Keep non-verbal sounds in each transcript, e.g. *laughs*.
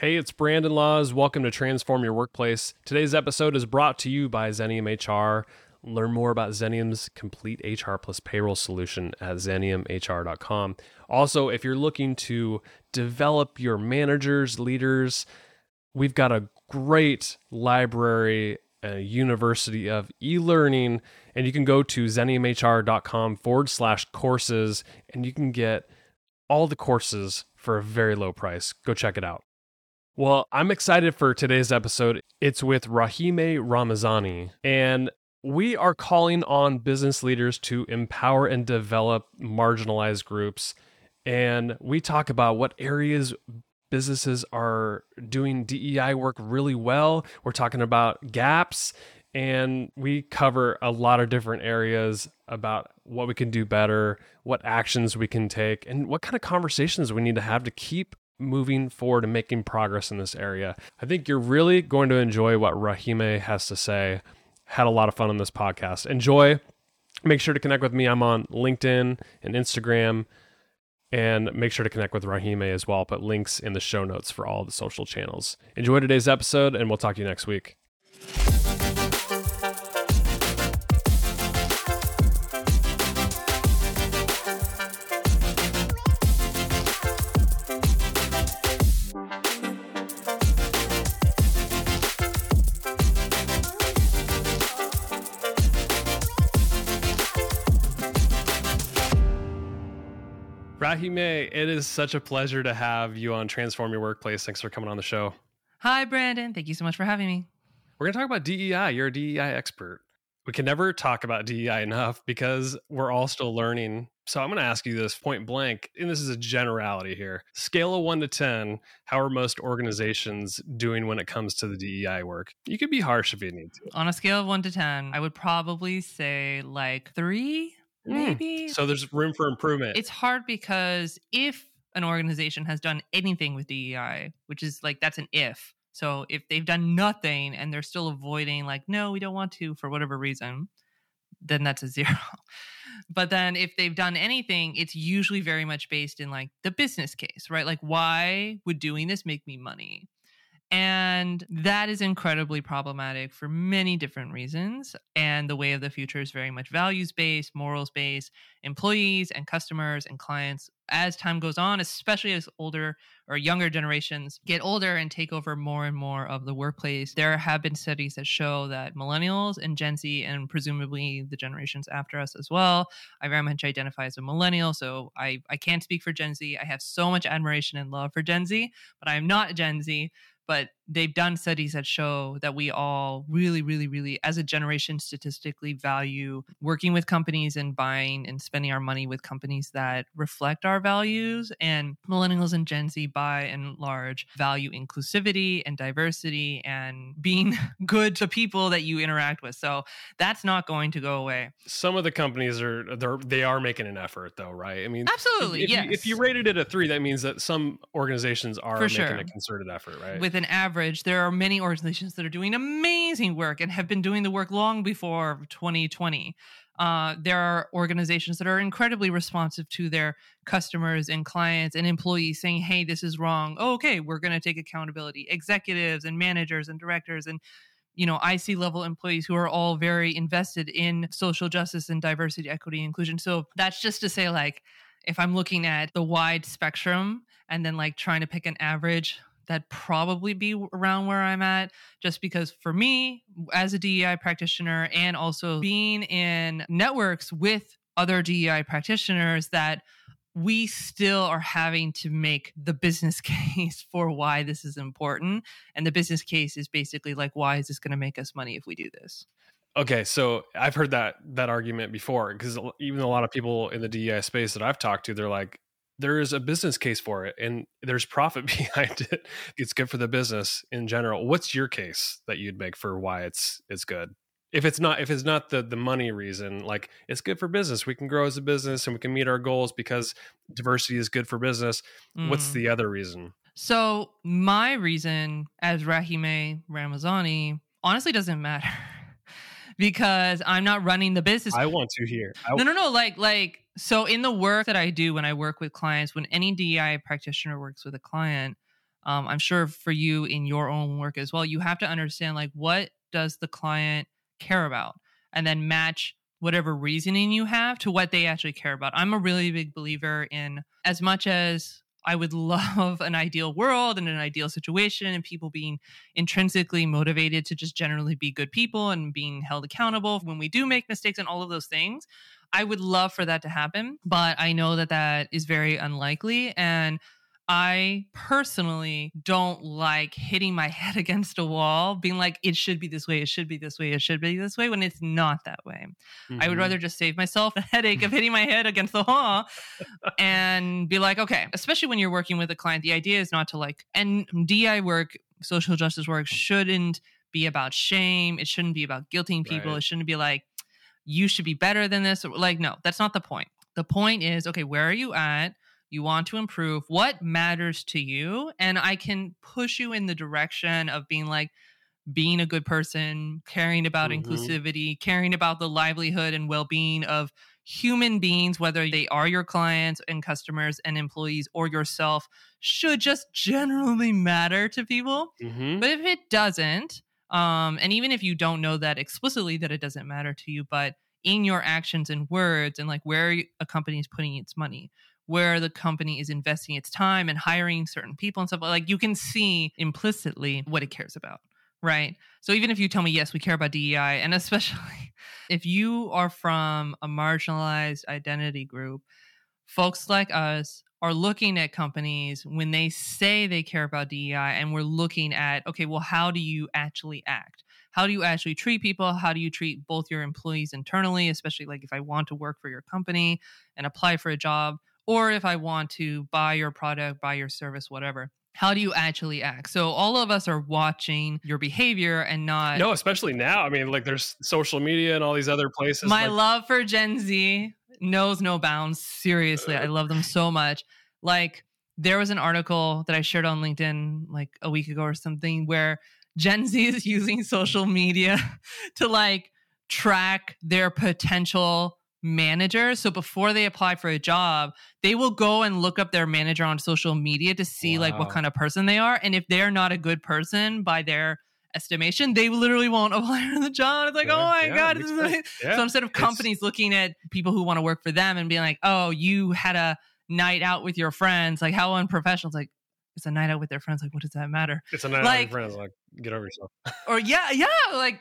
Hey, it's Brandon Laws. Welcome to Transform Your Workplace. Today's episode is brought to you by Xenium HR. Learn more about Xenium's complete HR plus payroll solution at xeniumhr.com. Also, if you're looking to develop your managers, leaders, we've got a great library, a university of e learning, and you can go to xeniumhr.com forward slash courses and you can get all the courses for a very low price. Go check it out. Well, I'm excited for today's episode. It's with Rahime Ramazani, and we are calling on business leaders to empower and develop marginalized groups. And we talk about what areas businesses are doing DEI work really well. We're talking about gaps, and we cover a lot of different areas about what we can do better, what actions we can take, and what kind of conversations we need to have to keep moving forward and making progress in this area. I think you're really going to enjoy what Rahime has to say. Had a lot of fun on this podcast. Enjoy. Make sure to connect with me. I'm on LinkedIn and Instagram. And make sure to connect with Rahime as well. I'll put links in the show notes for all the social channels. Enjoy today's episode, and we'll talk to you next week. Rahime, it is such a pleasure to have you on Transform Your Workplace. Thanks for coming on the show. Hi, Brandon. Thank you so much for having me. We're going to talk about DEI. You're a DEI expert. We can never talk about DEI enough because we're all still learning. So I'm going to ask you this point blank, and this is a generality here. Scale of one to 10, how are most organizations doing when it comes to the DEI work? You could be harsh if you need to. On a scale of one to 10, I would probably say like three. Maybe. So there's room for improvement. It's hard because if an organization has done anything with DEI, which is like that's an if. So if they've done nothing and they're still avoiding, like, no, we don't want to for whatever reason, then that's a *laughs* zero. but then if they've done anything, it's usually very much based in like the business case, right? Like, why would doing this make me money? And that is incredibly problematic for many different reasons. And the way of the future is very much values based, morals based, employees and customers and clients. As time goes on, especially as older or younger generations get older and take over more and more of the workplace, there have been studies that show that millennials and Gen Z, and presumably the generations after us as well, I very much identify as a millennial. So I, I can't speak for Gen Z. I have so much admiration and love for Gen Z, but I am not Gen Z but they've done studies that show that we all really really really as a generation statistically value working with companies and buying and spending our money with companies that reflect our values and millennials and gen z by and large value inclusivity and diversity and being *laughs* good to people that you interact with so that's not going to go away Some of the companies are they're they are making an effort though, right? I mean, absolutely if, yes you, if you rated it a three, that means that some organizations are For making sure. a concerted effort, right? with an average, there are many organizations that are doing amazing work and have been doing the work long before 2020. Uh, there are organizations that are incredibly responsive to their customers and clients and employees saying, hey, this is wrong. Oh, okay, we're going to take accountability. Executives and managers and directors and you know, IC level employees who are all very invested in social justice and diversity, equity, inclusion. So that's just to say, like, if I'm looking at the wide spectrum and then like trying to pick an average, that'd probably be around where I'm at. Just because for me, as a DEI practitioner and also being in networks with other DEI practitioners, that we still are having to make the business *laughs* case for why this is important. And the business case is basically like, why is this going to make us money if we do this? Okay, so I've heard that that argument before because even a lot of people in the DEI space that I've talked to, they're like, there is a business case for it, and there's profit *laughs* behind it. It's good for the business in general. What's your case that you'd make for why it's it's good? If it's not if it's not the the money reason, like it's good for business, we can grow as a business and we can meet our goals because diversity is good for business. What's Mm. the other reason? So my reason as Rahime Ramazani honestly doesn't matter *laughs* because I'm not running the business. I want to hear. I, no, no, no. Like, like, so in the work that I do when I work with clients, when any DEI practitioner works with a client, um, I'm sure for you in your own work as well, you have to understand like what does the client care about, and then match whatever reasoning you have to what they actually care about. I'm a really big believer in as much as I would *laughs* love an ideal world and an ideal situation and people being intrinsically motivated to just generally be good people and being held accountable when we do make mistakes and all of those things. I would love for that to happen, but I know that that is very unlikely. And I personally don't like hitting my *laughs* head against a wall, being like, it should be this way, it should be this way, it should be this way, when it's not that way. Mm-hmm. I would mm-hmm. rather just save myself *laughs* the headache of hitting my head against the wall *laughs* and be like, okay, especially when you're working with a client, the idea is not to like, and DI work, social justice work shouldn't be about shame. It shouldn't be about guilting people. Right. It shouldn't be like, you should be better than this. Like, no, that's not the point. The point is, okay, where are you at? You want to improve, what matters to you? And I can push you in the direction of being like, being a good person, caring about mm-hmm. inclusivity, caring about the livelihood and well being of human beings, whether they are your clients and customers and employees or yourself, should just generally matter to people. Mm-hmm. But if it doesn't, um, and even if you don't know that explicitly that it doesn't matter to you, but in your actions and words and like where a company is putting its money, where the company is investing its time and hiring certain people and stuff like you can see implicitly what it cares about right? So even if you tell me yes we care about dei and especially *laughs* if you are from a marginalized identity group folks like us are looking at companies when they say they care about dei and we're looking at okay well how do you actually act? How do you actually treat people? How do you treat both your employees internally especially like if i want to work for your company and apply for a job or if I want to buy your product, buy your service, whatever. How do you actually act? So all of us are watching your behavior and not No, especially now. I mean, like there's social media and all these other places. My like- love for Gen Z knows no bounds. Seriously, I uh, love them so much. Like there was an article that I shared on LinkedIn like a week ago or something where Gen Z is *laughs* using social media *laughs* to like track their potential manager. So before they apply for a job, they will go and look up their manager on social media to see wow. like what kind of person they are. And if they're not a good person by their estimation, they literally won't *laughs* apply for the job. It's like, yeah, oh my yeah, God. Yeah. So instead of companies it's... looking at people who want to work for them and being like, oh, you had a night out with your friends, like how unprofessional. It's like, it's a night out with their friends. Like, what does that matter? It's a night like, out with friends. Like, get over yourself. or yeah, yeah, like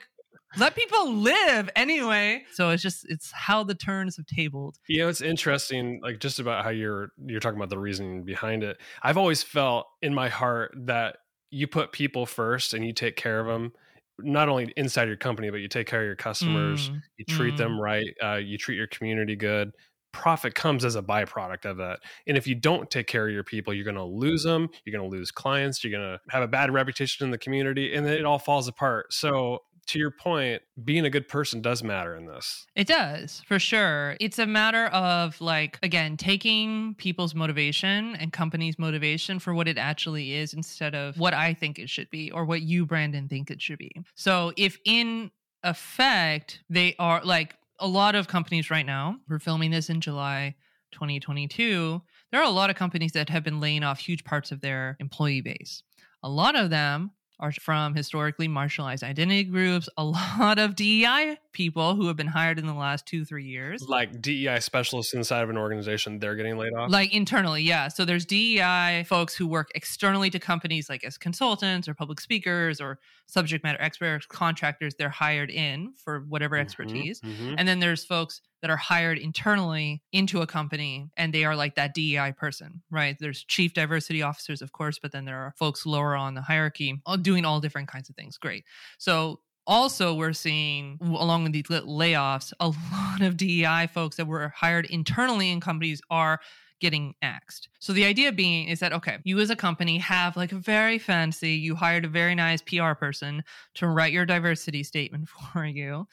let people live anyway. So it's just it's how the turns have tabled. You know, it's interesting, like just about how you're you're talking about the reasoning behind it. I've always felt in my heart that you put people first and you take care of them not only inside your company but you take care of your customers mm, you treat mm. them right uh, you treat your community good profit comes as a byproduct of that. And if you don't take care of your people, you're going to lose them. You're going to lose clients. You're going to have a bad reputation in the community, and then it all falls apart. So to your point, being a good person does matter in this. It does, for sure. It's a matter of, like, again, taking people's motivation and companies' motivation for what it actually is instead of what I think it should be or what you, Brandon, think it should be. So if in effect they are like a lot of companies right now, we're filming this in July 2022, there are a lot of companies that have been laying off huge parts of their employee base. A lot of them are from historically marginalized identity groups, a *laughs* lot of DEI people who have been hired in the last two, three years. Like DEI specialists inside of an organization, they're getting laid off? Like internally, yeah. So there's DEI folks who work externally to companies like as consultants or public speakers or subject matter experts, contractors. They're hired in for whatever mm-hmm, expertise. Mm-hmm, mm-hmm. And then there's folks that are hired internally into a company and they are like that DEI person, right? There's chief diversity officers, of course, but then there are folks lower on the hierarchy doing all different kinds of things. Great. So also we're seeing along with these layoffs a *laughs* lot of dei folks that were hired internally in companies are getting axed so the idea being is that okay you as a company have like a very fancy you hired a very nice pr person to write your diversity statement *laughs* for you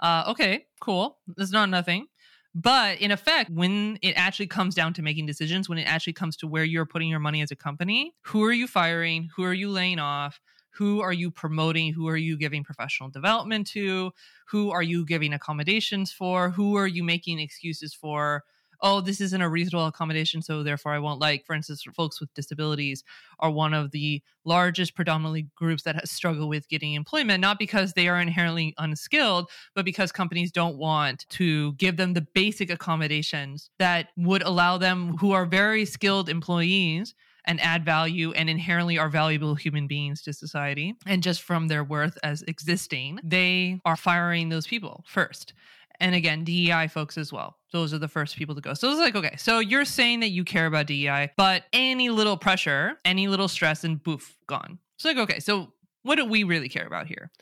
uh, okay cool that's not nothing but in effect, when it actually comes down to making decisions, when it actually comes to where you're putting your money as a company, who are you firing? Who are you laying off? Who are you promoting who are you giving professional development to who are you giving accommodations for who are you making excuses for oh, this isn't a reasonable accommodation, so therefore I won't like. For instance, folks with disabilities are one of the largest, predominantly groups that struggle with getting employment, not because they are inherently unskilled, but because companies don't want to give them the basic accommodations that would allow them, who are very skilled employees, and add value and inherently are valuable human beings to society. And just from their worth as existing they are firing those people first. And again dei folks as well. Those are the first people to go. So it's like okay so you're saying that you care about dei but any little pressure any little stress and boof gone. It's like okay so what do we really care about here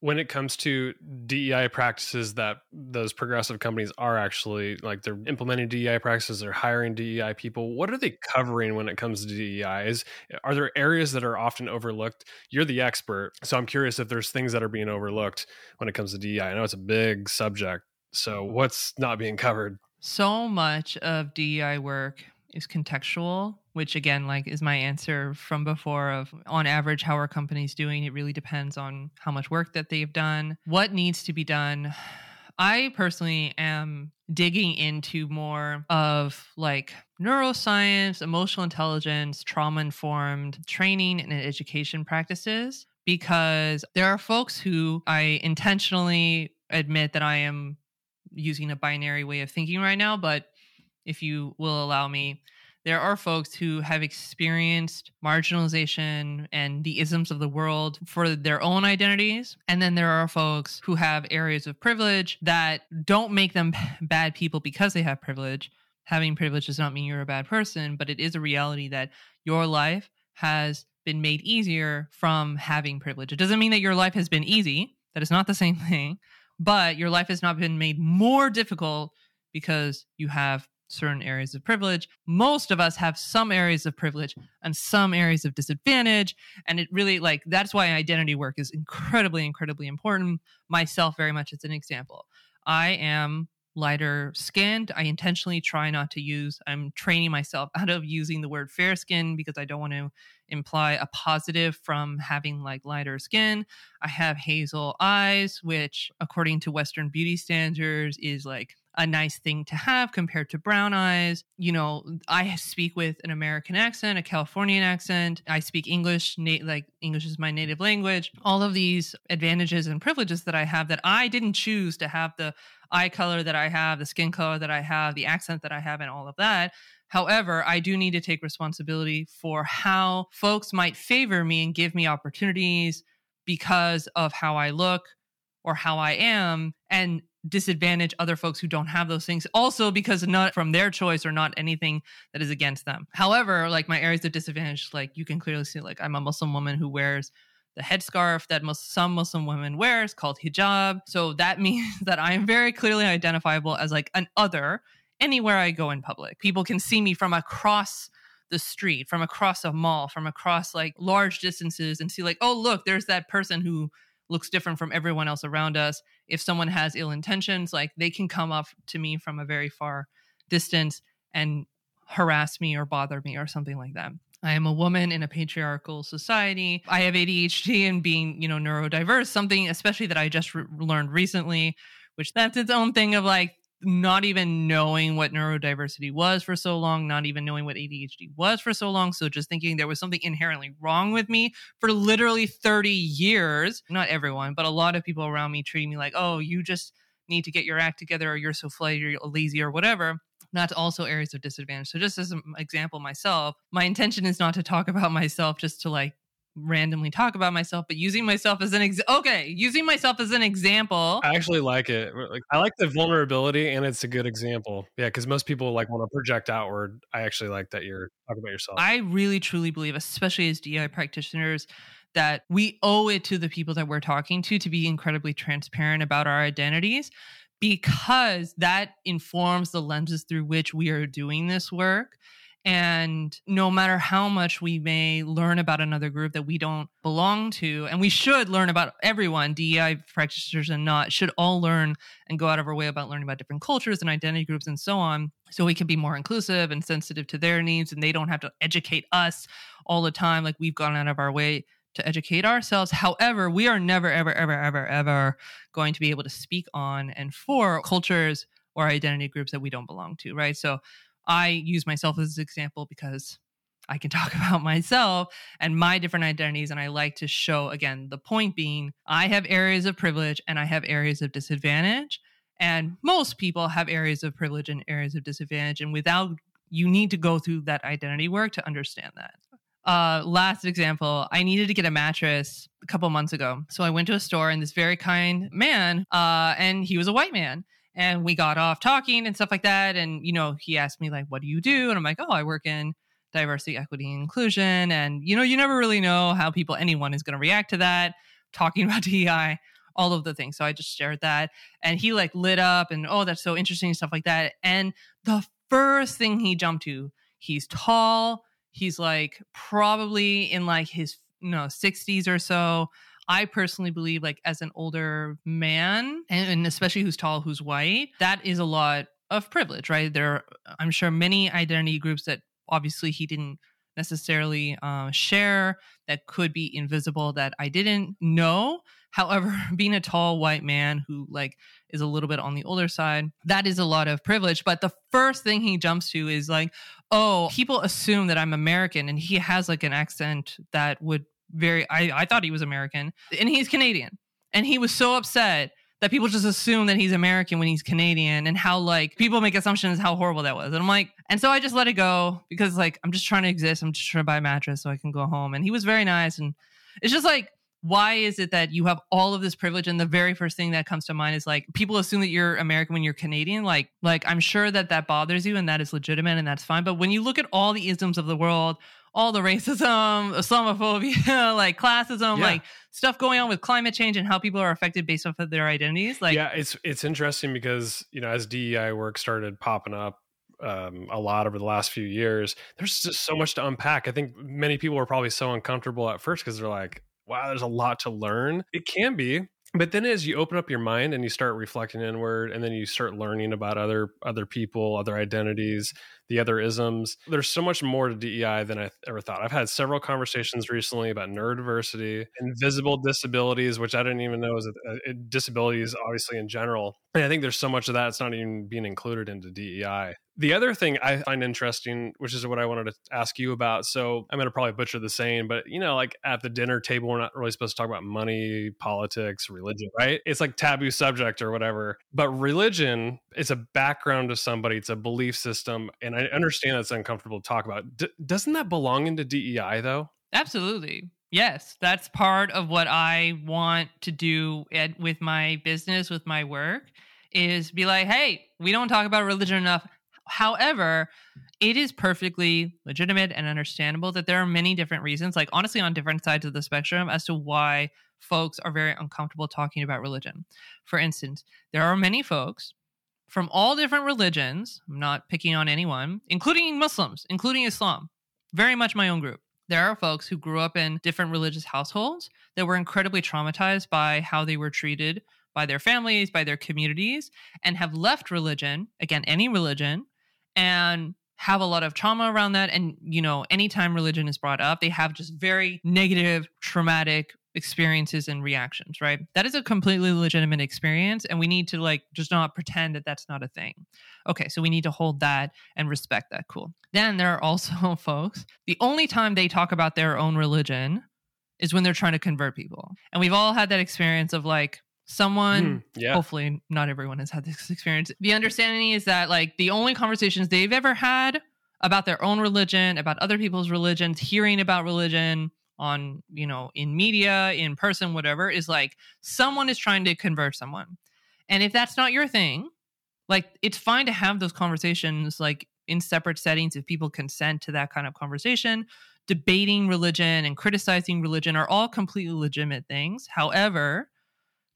when it comes to DEI practices that those progressive companies are actually like they're implementing DEI practices, they're hiring DEI people. What are they covering when it comes to DEI? Is are there areas that are often overlooked? You're the expert, so I'm curious if there's things that are being overlooked when it comes to DEI. I know it's a big subject. So mm-hmm. what's not being covered? So much of DEI work is contextual which again like is my answer from before of on average how are companies doing? It really depends on how much work that they've done. What needs to be done? I personally am digging into more of like neuroscience emotional intelligence trauma informed training and education practices because there are folks who i intentionally admit that i am using a binary way of thinking right now but if you will allow me, there are folks who have experienced marginalization and the isms of the world for their own identities. And then there are folks who have areas of privilege that don't make them *laughs* bad people because they have privilege. Having privilege does not mean you're a bad person, but it is a reality that your life has been made easier from having privilege. It doesn't mean that your life has been easy. That is not the *laughs* same thing. But your life has not been made more difficult because you have certain areas of privilege. Most of us have some areas of privilege and some areas of disadvantage. And it really, like, that's why identity work is incredibly, incredibly important. Myself, very much as an example. I am lighter skinned. I intentionally try not to use, I'm training myself *laughs* out of using the word fair skin because I don't want to imply a positive from having like lighter skin. I have hazel eyes, which according to Western beauty standards is like a nice thing to have compared to brown eyes. You know, I speak with an American accent, a Californian accent. I speak English, na- like English is my native language. All of these advantages and privileges that I have that I didn't choose to have the eye color that I have, the skin color that I have, the accent that I have, and all of that. However, I do need to take responsibility for how folks might favor me and give me opportunities because of how I look or how I am. And disadvantage other folks who don't have those things also because not from their choice or not anything that is against them. However like my areas of disadvantage like you can clearly see like i'm a muslim woman who wears the headscarf that most, some muslim women wear wears called hijab. So that *laughs* means that i am very clearly identifiable as like an other anywhere i go in public. People can see me from across the street from across a mall from across like large distances and see like oh look there's that person who looks different from everyone else around us. If someone has ill intentions, like they can come up to me from a very far distance and harass me or bother me or something like that. I am a woman in a patriarchal society. I have ADHD and being, you know, neurodiverse, something especially that I just re- learned recently, which that's its own thing of like not even knowing what neurodiversity was for so long, not even knowing what ADHD was for so long. So just thinking there was something inherently wrong with me for literally 30 years. Not everyone, but a lot of people around me treating me like, oh, you just need to get your act together or you're so flighty or lazy or whatever. That's also areas of disadvantage. So just as an example myself, my intention is not to talk about myself just to like randomly talk about myself, but using myself as an ex- okay, using myself as an example. I actually like it. Like I like the vulnerability, and it's a good example. Yeah, because most people like want to project outward. I actually like that you're talking about yourself. I really truly believe, especially as DI practitioners, that we owe it to the people that we're talking to to be incredibly transparent about our identities because that informs the lenses through which we are doing this work and no matter how much we may learn about another group that we don't belong to, and we should learn about everyone, DEI practitioners and not, should all learn and go out of our way about learning about different cultures and identity groups and so on, so we can be more inclusive and sensitive to their needs and they don't have to educate us all the time like we've gone out of our way to educate ourselves. However, we are never, ever, ever, ever, ever going to be able to speak on and for cultures or identity groups that we don't belong to, right? So I use myself as an example because I can *laughs* talk about myself and my different identities. And I like to show, again, the point being, I have areas of privilege and I have areas of disadvantage. And most people have areas of privilege and areas of disadvantage. And without, you need to go through that identity work to understand that. Uh, last example, I needed to get a mattress a couple months ago. So I went to a store and this very kind man, uh, and he was a white man. And we got off talking and stuff like that. And, you know, he asked me, like, what do you do? And I'm like, oh, I work in diversity, equity, and inclusion. And, you know, you never really know how people, anyone is going to react to that, talking *laughs* about DEI, all of the things. So I just shared that. And he like lit up and, oh, that's so interesting, stuff like that. And the first thing he jumped to, he's tall. He's like probably in like his, you know, 60s or so. I personally believe, like, as an older man, and, and especially who's tall, who's white, that is a lot of privilege, right? There, are, I'm sure, many identity groups that obviously he didn't necessarily uh, share that could be invisible that I didn't know. However, *laughs* being a tall white man who like is a little bit on the older side, that is a lot of privilege. But the first thing he jumps to is like, oh, people assume that I'm American, and he has like an accent that would very. I I thought he was American, and he's Canadian, and he was so upset that people just assume that he's American when he's Canadian and how like people make assumptions how horrible that was. And I'm like, and so I just let it go because like I'm just trying to exist. I'm just trying to buy a mattress so I can go home. And he was very nice. And it's just like, why is it that you have all of this privilege and the very first thing that comes to mind is like people assume that you're american when you're canadian like like i'm sure that that bothers you and that is legitimate and that's fine but when you look at all the isms of the world all the racism, *laughs* Islamophobia, *laughs* like classism, yeah. like stuff going on with climate change and how people are affected based off of their identities. Like, yeah, it's it's interesting because you know as DEI work started popping up um, a lot over the last few years, there's just so much to unpack. I think many people were probably so uncomfortable at first because they're like, "Wow, there's a lot to learn." It can be, but then as you open up your mind and you start reflecting inward and then you start learning about other other people other identities the other isms. There's so much more to dei than i ever thought. I've had several conversations recently about neurodiversity invisible disabilities which i didn't even know was a, a, disabilities obviously in general. And i think there's so much of that it's not even being included into dei the other thing I find interesting, which is what I wanted to ask you about. So I'm going to probably butcher the saying, but you know, like at the dinner table, we're not really supposed to talk about money, politics, religion, right? It's like taboo subject or whatever. But religion is a background to somebody, it's a belief system. And I understand that's uncomfortable to talk about. D- doesn't that belong into DEI though? Absolutely. Yes, that's part of what I want to do at, with my business, with my work, is be like, hey, we don't talk about religion enough However, it is perfectly legitimate and understandable that there are many different reasons, like honestly, on different sides of the spectrum, as to why folks are very uncomfortable talking about religion. For instance, there are many folks from all different religions, I'm not picking on anyone, including Muslims, including Islam, very much my own group. There are folks who grew up in different religious households that were incredibly traumatized by how they were treated by their families, by their communities, and have left religion, again, any religion, and have a lot of trauma around that. And, you know, anytime religion is brought up, they have just very negative, traumatic experiences and reactions, right? That is a completely legitimate experience. And we need to like just not pretend that that's not a thing. Okay, so we need to hold that and respect that. Cool. Then there are also *laughs* folks, the only time they talk about their own religion is when they're trying to convert people. And we've all had that experience of like, someone mm, yeah. hopefully not everyone has had this experience. The understanding is that like the only conversations they've ever had about their own religion about other people's religions hearing about religion on you know in media in person whatever is like someone is trying to convert someone. And if that's not your thing like it's fine to have those conversations like in separate settings if people consent to that kind of conversation. Debating religion and criticizing religion are all completely legitimate things. However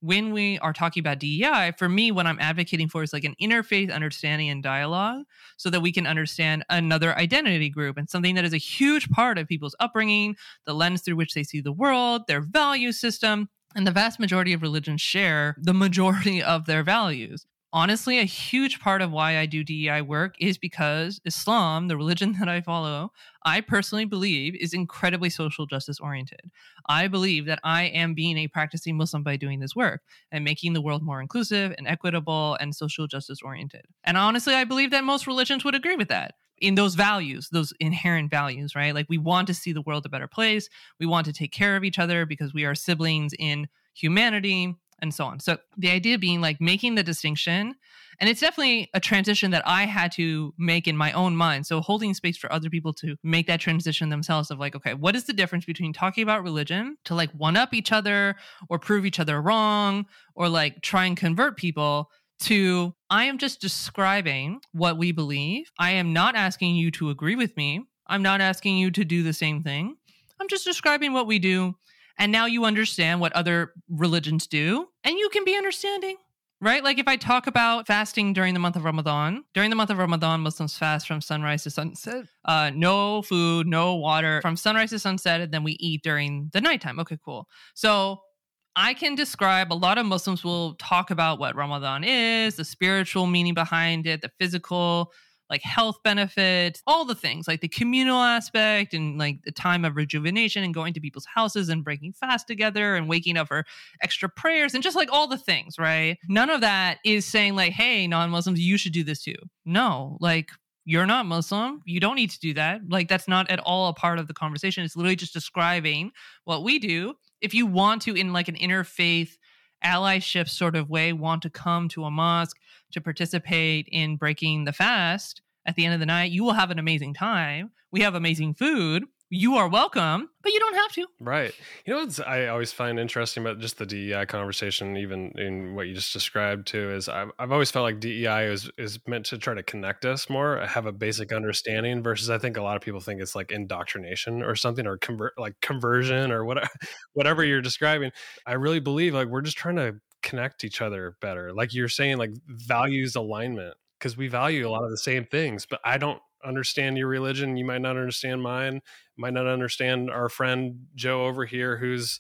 when we are talking about DEI, for me, what I'm advocating for is like an interfaith understanding and dialogue so that we can understand another identity group and something that is a huge part of people's upbringing, the lens through which they see the world, their value system. And the vast majority of religions share the majority of their values. Honestly, a huge part of why I do DEI work is because Islam, the religion *laughs* that I follow, I personally believe is incredibly social justice oriented. I believe that I am being a practicing Muslim by doing this work and making the world more inclusive and equitable and social justice oriented. And honestly, I believe that most religions would agree with that in those values, those inherent values, right? Like we want to see the world a better place. We want to take care of each other because we are siblings in humanity and so on. So the idea being like making the distinction, and it's definitely a transition that I had to make in my own mind. So holding space for other people to make that transition themselves of like, okay, what is the difference between talking about religion to like one up each other or prove each other wrong or like try and convert people to I am just describing what we believe. I am not asking you to agree with me. I'm not asking you to do the same thing. I'm just describing what we do. And now you understand what other religions do, and you can be understanding, right? Like if I talk about fasting during the month of Ramadan, during the month of Ramadan, Muslims fast from sunrise to sunset, uh, no food, no water from sunrise to sunset, and then we eat during the nighttime. Okay, cool. So I can describe a lot of Muslims will talk about what Ramadan is, the spiritual meaning behind it, the physical like health benefits, all the things like the communal aspect and like the time of rejuvenation and going to people's houses and breaking fast together and waking up for extra prayers and just like all the things, right? None of that is saying like, hey, non-Muslims, you should do this too. No, like you're not Muslim. You don't need to do that. Like, that's not at all a part of the conversation. It's literally just describing what we do. If you want to, in like an interfaith allyship sort of way, want to come to a mosque to participate in breaking the fast at the end of the night, you will have an amazing time. We have amazing food you are welcome, but you don't have to. Right. You know what I always find interesting about just the DEI conversation, even in what you just described too, is I've, I've always felt like DEI is is meant to try to connect us more, have a basic understanding. Versus, I think a lot of people think it's like indoctrination or something, or convert like conversion or whatever *laughs* whatever you're describing. I really believe like we're just trying to connect each other better, like you're saying, like values alignment because we value a lot of the same things, but I don't understand your religion you might not understand mine might not understand our friend joe over here who's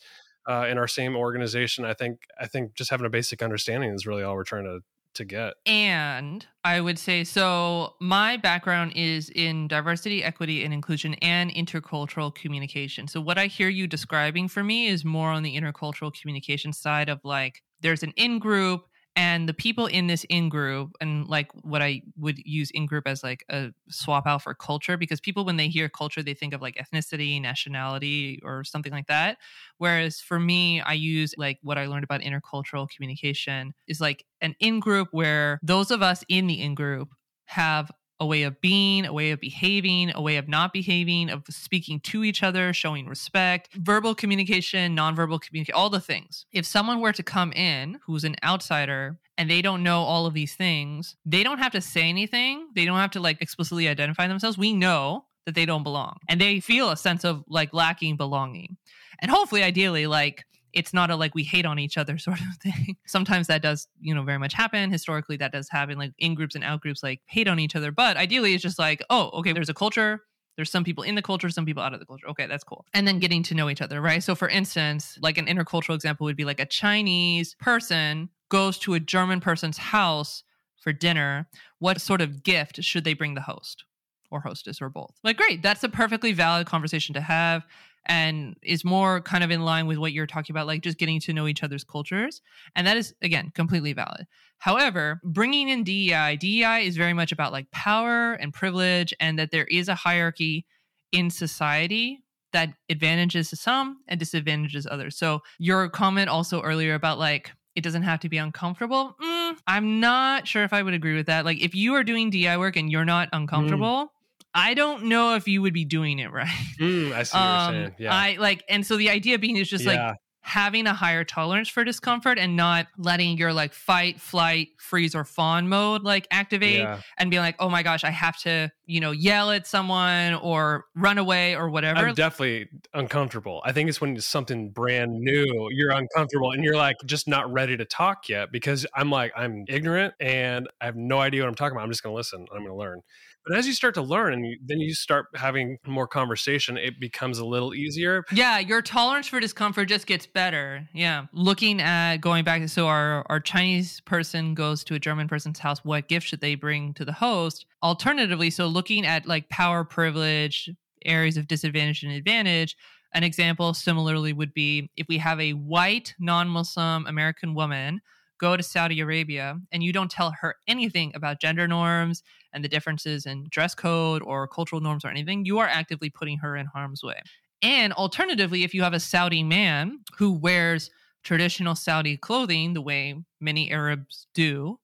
uh, in our same organization i think i think just having a basic understanding is really all we're trying to to get. And i would say so my background is in diversity equity and inclusion and intercultural communication. So what i hear you describing for me is more on the intercultural communication side of like there's an in group and the people in this in group and like what i would use in group as like a swap out for culture because people when they hear culture they think of like ethnicity nationality or something like that. Whereas for me i use like what i learned about intercultural communication is like an in group where those of us in the in group have a way of being, a way of behaving, a way of not behaving, of speaking to each other, showing respect, verbal communication, nonverbal communication, all the things. If someone were to come in who's an outsider and they don't know all of these things, they don't have to say anything. They don't have to like explicitly identify themselves. We know that they don't belong and they feel a sense of like lacking belonging. And hopefully, ideally, like it's not a like we hate on each other *laughs* sort of thing. Sometimes that does, you know, very much happen. Historically, that does happen, like in groups and out groups, like hate on each other. But ideally, it's just like, oh, okay, there's a culture. There's some people in the culture, some people out of the culture. Okay, that's cool. And then getting to know each other, right? So, for instance, like an intercultural example would be like a Chinese person goes to a German person's house for dinner. What sort of gift should they bring the host? or hostess or both. Like, great, that's a perfectly valid conversation to have and is more kind of in line with what you're talking about, like just getting to know each other's cultures. And that is, again, completely valid. However, bringing in DEI, DEI is very much about like power and privilege, and that there is a hierarchy in society that advantages some and disadvantages others. So, your comment also earlier about like, it doesn't have to be uncomfortable. Mm, I'm not sure if I would agree with that. Like, if you are doing DI work and you're not mm. uncomfortable, mm. I don't know if you would be doing it *laughs* right. Mm, I see what um, you're saying. Yeah. I like, and so the idea being is just yeah. like having a higher tolerance for discomfort and not letting your like fight, flight, freeze, or fawn mode like activate yeah. and be like, oh my gosh, I have to you know, yell at someone or run away or whatever. I'm definitely uncomfortable. I think it's when it's something brand new, you're uncomfortable and you're like just not ready to talk yet because I'm like, I'm ignorant and I have no idea what I'm talking about. I'm just going to listen. I'm going to learn. But as you start to learn and you, then you start having more conversation, it becomes a little easier. Yeah, your tolerance for discomfort just gets better. Yeah. Looking at going back, so our, our Chinese person goes to a German person's house, what gift should they bring to the host? Alternatively, so looking at like power privilege, areas of disadvantage and advantage, an example similarly would be if we have a white non Muslim American woman go to Saudi Arabia and you don't tell her anything about gender norms and the differences in dress code or cultural norms or anything, you are actively putting her in harm's way. And alternatively, if you have a Saudi man who wears traditional Saudi clothing the way many Arabs do,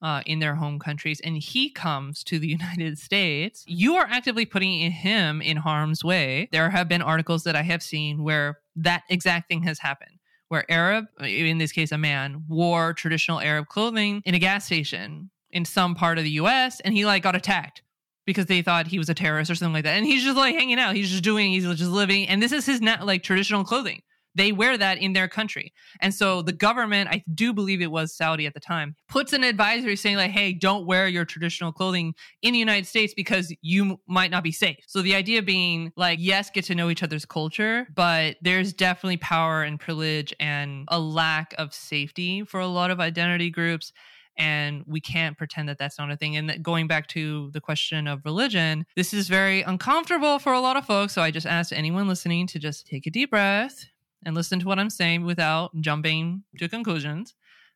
uh, in their home countries and he comes to the *laughs* United States, you are actively putting him in harm's way. There have been articles that I have seen where that exact thing has happened where Arab, uh, in this case, a man, wore traditional Arab clothing in a gas station in some part of the US and he like got attacked because they thought he was a terrorist or something like that. And he's just like hanging out. He's just doing, he's just living. And this is his net like traditional clothing. They wear that in their country. And so the government, I do believe it was Saudi at the time, puts an advisory saying, like, hey, don't wear your traditional clothing in the United States because you might not be safe. So the idea being, like, yes, get to know each other's culture, but there's definitely power and privilege and a lack of safety for a lot of identity groups and we can't pretend that that's not a thing. And going back to the question of religion, this is very uncomfortable for a lot of folks. So I just ask anyone listening to just take a deep breath, and listen to what I'm saying without jumping to conclusions.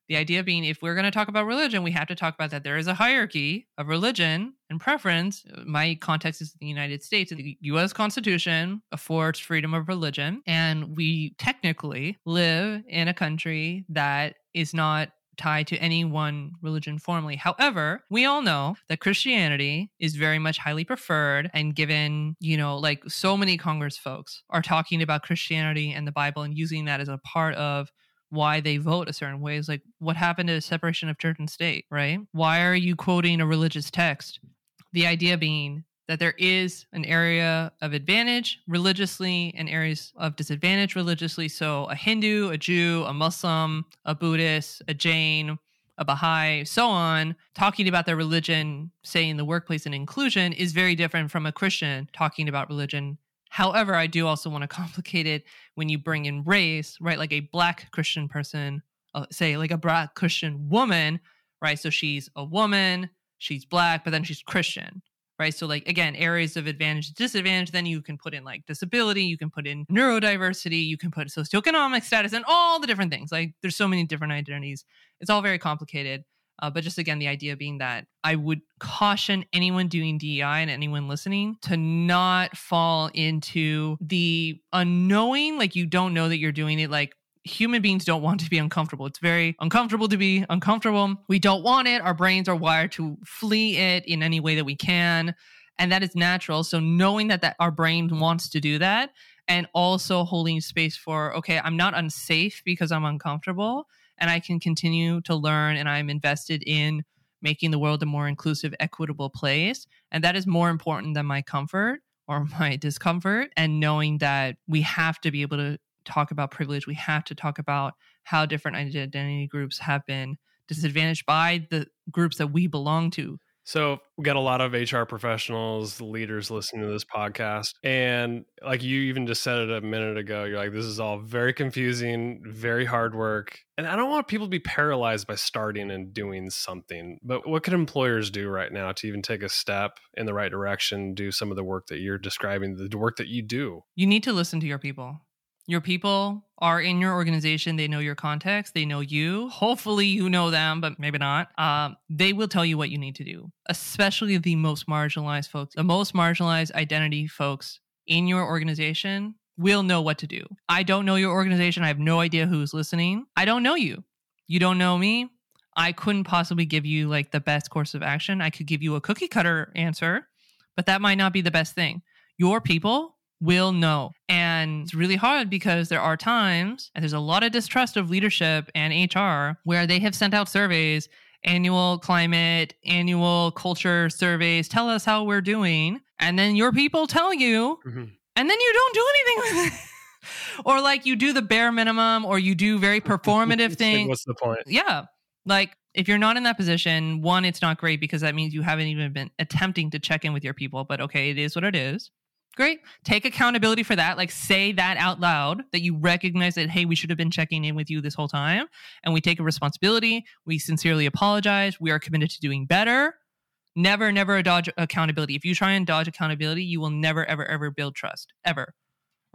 The idea being, if we're going to talk about religion, we have to talk about that there is a hierarchy of religion and preference. My context is the United States. The US Constitution affords freedom of religion. And we technically live in a country that is not tied to any one religion formally. However, we all know that Christianity is very much highly preferred and given, you know, like so many Congress folks are talking about Christianity and the Bible and using that as a part of why they vote a certain way is like what happened to the separation of church and state, right? Why are you quoting a religious text? The idea being that there is an area of advantage religiously and areas of disadvantage religiously. So, a Hindu, a Jew, a Muslim, a Buddhist, a Jain, a Baha'i, so on, talking about their religion, say in the workplace and inclusion, is very different from a Christian talking about religion. However, I do also want to *laughs* complicate it when you bring in race, right? Like a black Christian person, uh, say like a black Christian woman, right? So she's a woman, she's black, but then she's Christian right? So, like, again, areas of advantage, disadvantage, then you can put in like disability, you can put in neurodiversity, you can put socioeconomic status, and all the different things. Like, there's so many different identities. It's all very complicated. Uh, but just again, the idea being that I would caution anyone doing DEI and anyone listening to not fall into the unknowing, like you don't know that you're doing it, like human beings don't want to be uncomfortable. It's very uncomfortable to be uncomfortable. We don't want it. Our brains are wired to flee it in any way that we can. And that is natural. So knowing that, that our brain wants to do that and also holding space for, okay, I'm not unsafe because I'm uncomfortable and I can continue to learn and I'm invested in making the world a more inclusive, equitable place. And that is more important than my comfort or *laughs* my discomfort and knowing that we have to be able to talk about privilege, we have to talk about how different identity groups have been disadvantaged by the groups that we belong to. So we got a lot of HR professionals, leaders listening to this podcast. And like you even just said it a minute ago, you're like, this is all very confusing, very hard work. And I don't want people to be paralyzed by starting and doing something. But what can employers do right now to even take a step in the right direction, do some of the work that you're describing, the work that you do? You need to listen to your people. Your people are in your organization. They know your context. They know you. Hopefully, you know them, but maybe not. Um, they will tell you what you need to do, especially the most marginalized folks. The most marginalized identity folks in your organization will know what to do. I don't know your organization. I have no idea who's listening. I don't know you. You don't know me. I couldn't possibly give you like the best course of action. I could give you a cookie cutter answer, but that might not be the best thing. Your people will know. And it's really hard because there are times, and there's a lot of distrust of leadership and HR where they have sent out surveys annual climate, annual culture surveys. Tell us how we're doing. And then your people tell you, Mhm. and then you don't do anything with it. *laughs* or like you do the bare minimum, or you do very *laughs* performative things. what's the point? yeah. Like if you're not in that position, one, it's not great because that means you haven't even been attempting to check in with your people. But okay, it is what it is. Great. Take accountability for that. Like say that out loud that you recognize that, hey, we should have been checking in with you this whole time. And we take a responsibility. We sincerely apologize. We are committed to doing better. Never, never dodge accountability. If you try and dodge accountability, you will never, ever, ever build trust. Ever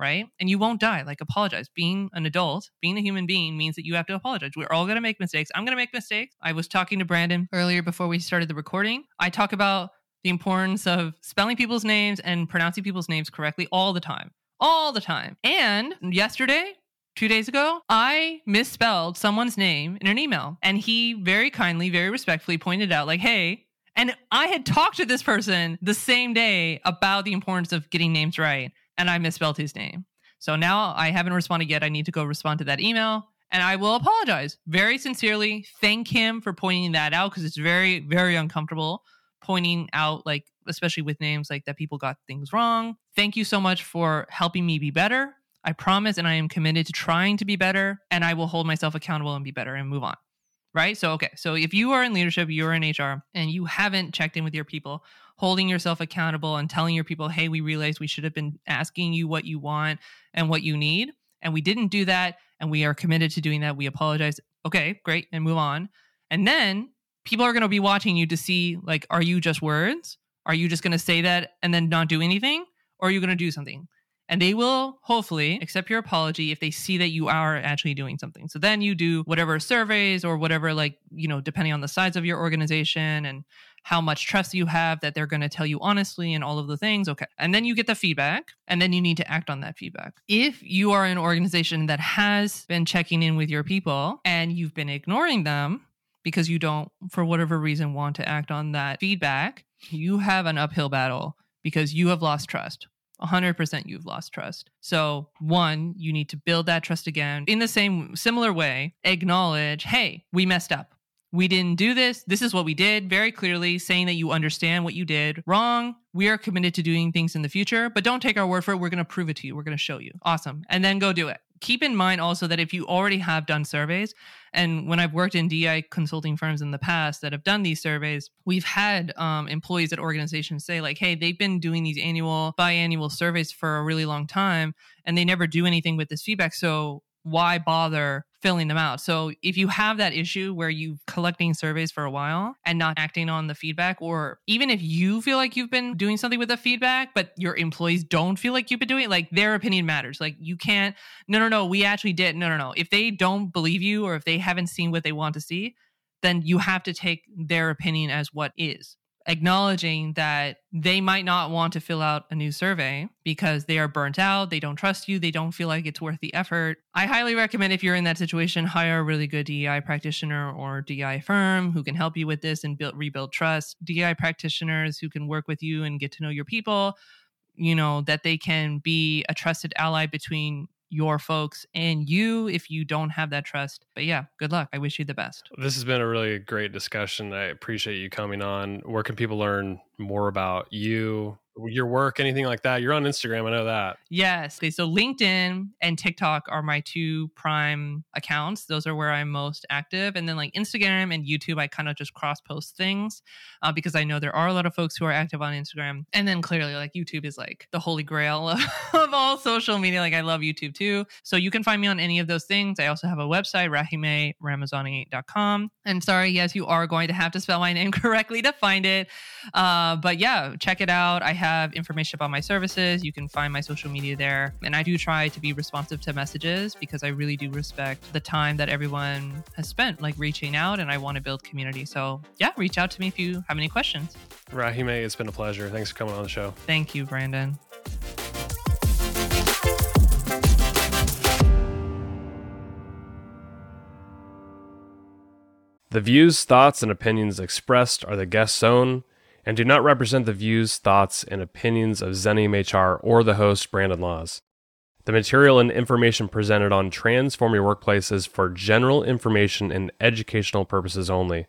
right? And you won't die. Like, apologize. Being an adult, being a human being means that you have to apologize. We're all going to make mistakes. I'm going to make mistakes. I was talking to Brandon earlier before we started the recording. I talk about the importance of spelling people's names and pronouncing people's names correctly all the time. All the time. And yesterday, two days ago, I misspelled someone's name in an email. And he very kindly, very respectfully pointed out, like, hey, and I had talked to this person the same day about the importance of getting names right and I misspelled his name. So now I haven't responded yet. I need to go respond to that email and I will apologize very sincerely. Thank him for pointing that out because it's very, very uncomfortable pointing out, like, especially with names like that people got things wrong. Thank you so much for helping me be better. I promise and I am committed to trying to be better and I will hold myself accountable and be better and move on. Right. So, okay. So if you are in leadership, you're in HR and you haven't checked in with your people, holding yourself accountable and telling your people, hey, we realized we should have been asking you what you want and what you need. And we didn't do that. And we are committed to doing that. We apologize. Okay, great. And move on. And then people are going to be watching you to see, like, are you just words? Are you just going to say that and then not do anything? Or are you going to do something? And they will hopefully accept your apology if they see that you are actually doing something. So then you do whatever surveys or whatever, like, you know, depending on the size of your organization and how much trust you have that they're going to tell you honestly and all of the things. Okay. And then you get the feedback and then you need to act on that feedback. If you are an organization that has been checking in with your people and you've been ignoring them because you don't, for whatever reason, want to act on that feedback, you have an uphill battle because you have lost trust. 100% you've lost trust. So, one, you need to build that trust again in the same similar way. Acknowledge, hey, we messed up. We didn't do this. This is what we did, very clearly saying that you understand what you did wrong. We are committed to doing things in the future, but don't take our word for it. We're going to prove it to you. We're going to show you. Awesome. And then go do it. Keep in mind also that if you already have done surveys, and when I've worked in DI consulting firms in the past that have done these surveys, we've had um, employees at organizations say, like, hey, they've been doing these annual, biannual surveys for a really long time, and they never do anything with this feedback. So why bother filling them out? So if you have that issue where you're collecting surveys for a while and not acting on the feedback, or even if you feel like you've been doing something with the feedback, but your employees don't feel like you've been doing it, like their opinion matters. Like you can't, no, no, no, we actually did. No, no, no. If they don't believe you or if they haven't seen what they want to see, then you have to take their opinion as what is acknowledging that they might not want to fill out a new survey because they are burnt out, they don't trust you, they don't feel like it's worth the effort. I highly recommend if you're in that situation, hire a really good DEI practitioner or DEI firm who can help you with this and build rebuild trust. DEI practitioners who can work with you and get to know your people, you know, that they can be a trusted ally between your folks and you if you don't have that trust. But yeah, good luck. I wish you the best. This has been a really great discussion. I appreciate you coming on. Where can people learn more about you, your work, anything like that? You're on Instagram, I know that. Yes. Okay, so LinkedIn and TikTok are my two prime accounts. Those are where I'm most active. And then like Instagram and YouTube, I kind of just cross post things uh, because I know there are a lot of folks who are active on Instagram. And then clearly, like YouTube is like the holy grail *laughs* of, of all social media. Like I love YouTube too. So you can find me on any of those things. I also have a website, rahimeramazani.com. And sorry, yes, you are going to have to spell my *laughs* name correctly to find it. Uh, but yeah, check it out. I have information about my services. You can find my social media there. And I do try to be responsive to messages because I really do respect the time that everyone has spent like reaching out and I want to build community. So yeah, reach out to me if you have any questions. Rahime, it's been a pleasure. Thanks for coming on the show. Thank you, Brandon. The views, thoughts, and opinions expressed are the guest's own and do not represent the views, thoughts, and opinions of Xenium HR or the host, Brandon Laws. The material and information presented on Transform Your Workplace is for general information and educational purposes only.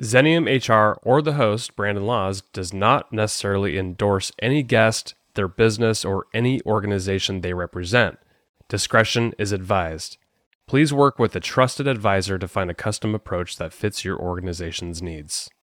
Xenium HR or the host, Brandon Laws, does not necessarily endorse any guest, their business, or any organization they represent. Discretion is advised. Please work with a trusted advisor to find a custom approach that fits your organization's needs.